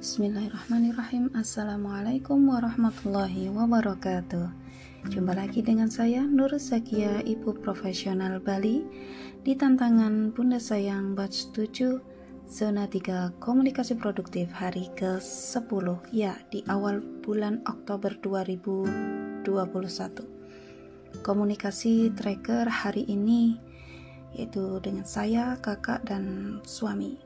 Bismillahirrahmanirrahim. Assalamualaikum warahmatullahi wabarakatuh. Jumpa lagi dengan saya Nur Zakia Ibu Profesional Bali. Di tantangan Bunda Sayang Batch 7 Zona 3 Komunikasi Produktif hari ke-10 Ya, di awal bulan Oktober 2021 Komunikasi tracker hari ini Yaitu dengan saya, kakak, dan suami.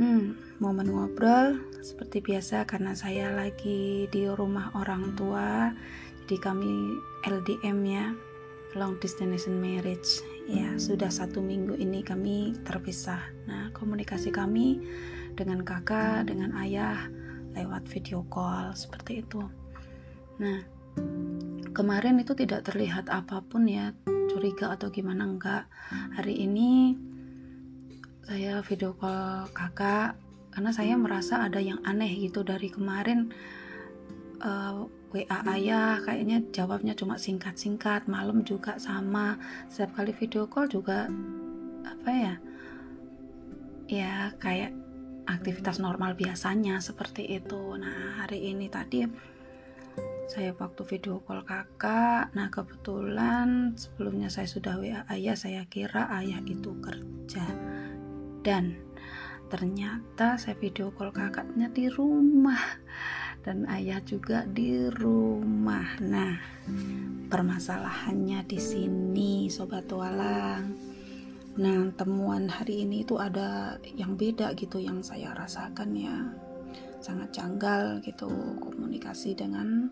Hmm, momen ngobrol seperti biasa karena saya lagi di rumah orang tua. Jadi kami LDM ya, long distance marriage. Ya, sudah satu minggu ini kami terpisah. Nah, komunikasi kami dengan kakak, dengan ayah lewat video call seperti itu. Nah, kemarin itu tidak terlihat apa pun ya, curiga atau gimana enggak. Hari ini saya video call kakak karena saya merasa ada yang aneh gitu dari kemarin uh, eh, WA ayah kayaknya jawabnya cuma singkat-singkat malam juga sama. Setiap kali video call juga apa ya ya kayak aktivitas normal biasanya seperti itu. Nah hari ini tadi saya waktu video call kakak nah kebetulan sebelumnya saya sudah WA ayah saya kira ayah itu kerja. Dan ternyata saya video call kakaknya di rumah dan ayah juga di rumah. Nah, permasalahannya di sini sobat tualang. Nah, temuan hari ini itu ada yang beda gitu yang saya rasakan ya. Sangat janggal gitu komunikasi dengan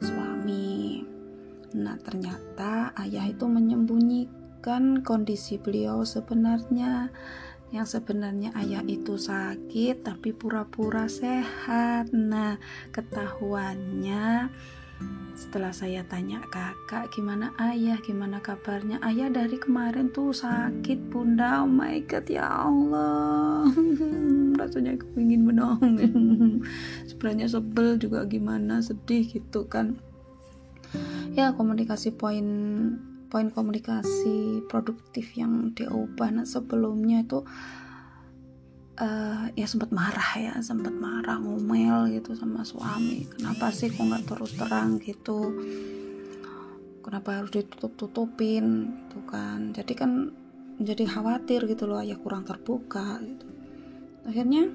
suami. Nah, ternyata ayah itu menyembunyikan kondisi beliau sebenarnya yang sebenarnya ayah itu sakit tapi pura-pura sehat. Nah, ketahuannya setelah saya tanya kakak gimana ayah? Gimana kabarnya? Ayah dari kemarin tuh sakit bunda. Oh my god ya Allah. Rasanya aku ingin menangis. Sebenarnya sebel juga gimana sedih gitu kan. Ya komunikasi poin poin komunikasi produktif yang diubah. Nah sebelumnya itu uh, ya sempat marah ya sempat marah ngomel gitu sama suami. Kenapa sih kok nggak terus terang gitu? Kenapa harus ditutup tutupin gitu kan? Jadi kan menjadi khawatir gitu loh ayah kurang terbuka gitu. Akhirnya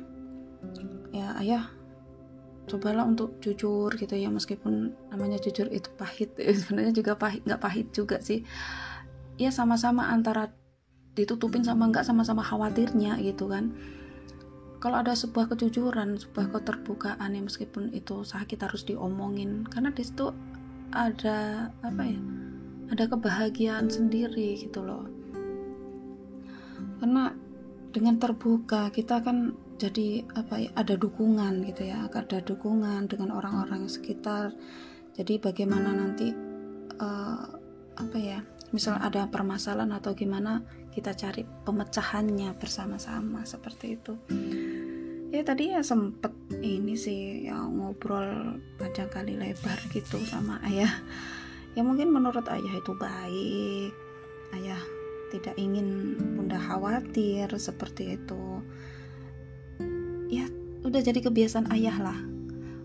ya ayah cobalah untuk jujur gitu ya meskipun namanya jujur itu pahit sebenarnya juga pahit nggak pahit juga sih. Ya sama-sama antara ditutupin sama nggak sama-sama khawatirnya gitu kan. Kalau ada sebuah kejujuran sebuah keterbukaan ya meskipun itu sakit harus diomongin. Karena di situ ada apa ya ada kebahagiaan sendiri gitu loh. Karena dengan terbuka kita kan jadi apa ya ada dukungan gitu ya ada dukungan dengan orang-orang sekitar. Jadi bagaimana nanti uh, apa ya misal ada permasalahan atau gimana kita cari pemecahannya bersama-sama seperti itu. Ya tadi ya sempet ini sih ya ngobrol panjang kali lebar gitu sama ayah. Ya mungkin menurut ayah itu baik. Ayah tidak ingin bunda khawatir seperti itu udah jadi kebiasaan ayah lah.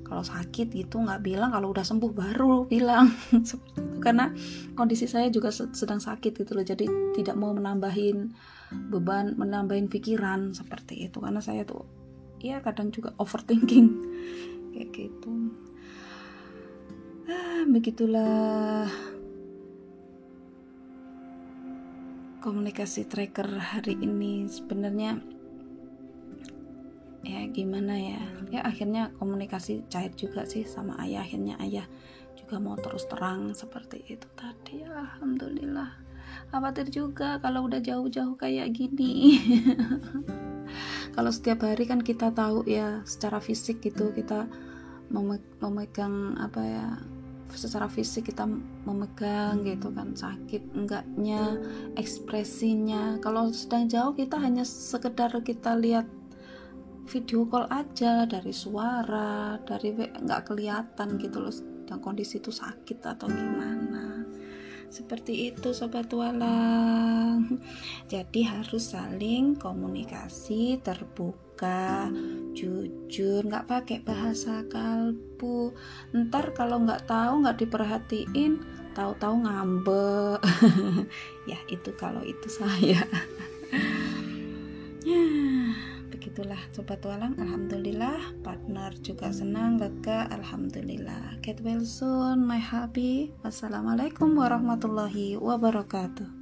Kalau sakit gitu nggak bilang kalau udah sembuh baru bilang. Seperti itu. Karena kondisi saya juga sedang sakit gitu loh. Jadi tidak mau menambahin beban menambahin pikiran seperti itu. Karena saya tuh ya kadang juga overthinking. Kayak gitu. Ah begitulah komunikasi tracker hari ini. Sebenarnya ya gimana ya? Ya akhirnya komunikasi cair juga sih sama ayah. Akhirnya ayah juga mau terus terang seperti itu tadi. Alhamdulillah. Khawatir juga kalau udah jauh-jauh kayak gini. Kalau setiap hari kan kita tahu ya secara fisik gitu kita memegang apa ya secara fisik kita memegang gitu kan. Sakit enggaknya ekspresinya. Kalau sedang jauh kita hanya sekedar kita lihat video call aja dari suara dari nggak kelihatan gitu loh dan kondisi itu sakit atau gimana. Seperti itu sobat walang jadi harus saling komunikasi terbuka jujur nggak pakai bahasa kalbu. Ntar kalau nggak tahu nggak diperhatiin tahu-tahu ngambek. Ya itu kalau itu saya. ya begitulah sobat tualang alhamdulillah partner juga senang lega. Alhamdulillah. Get well soon my happy wassalamualaikum warahmatullahi wabarakatuh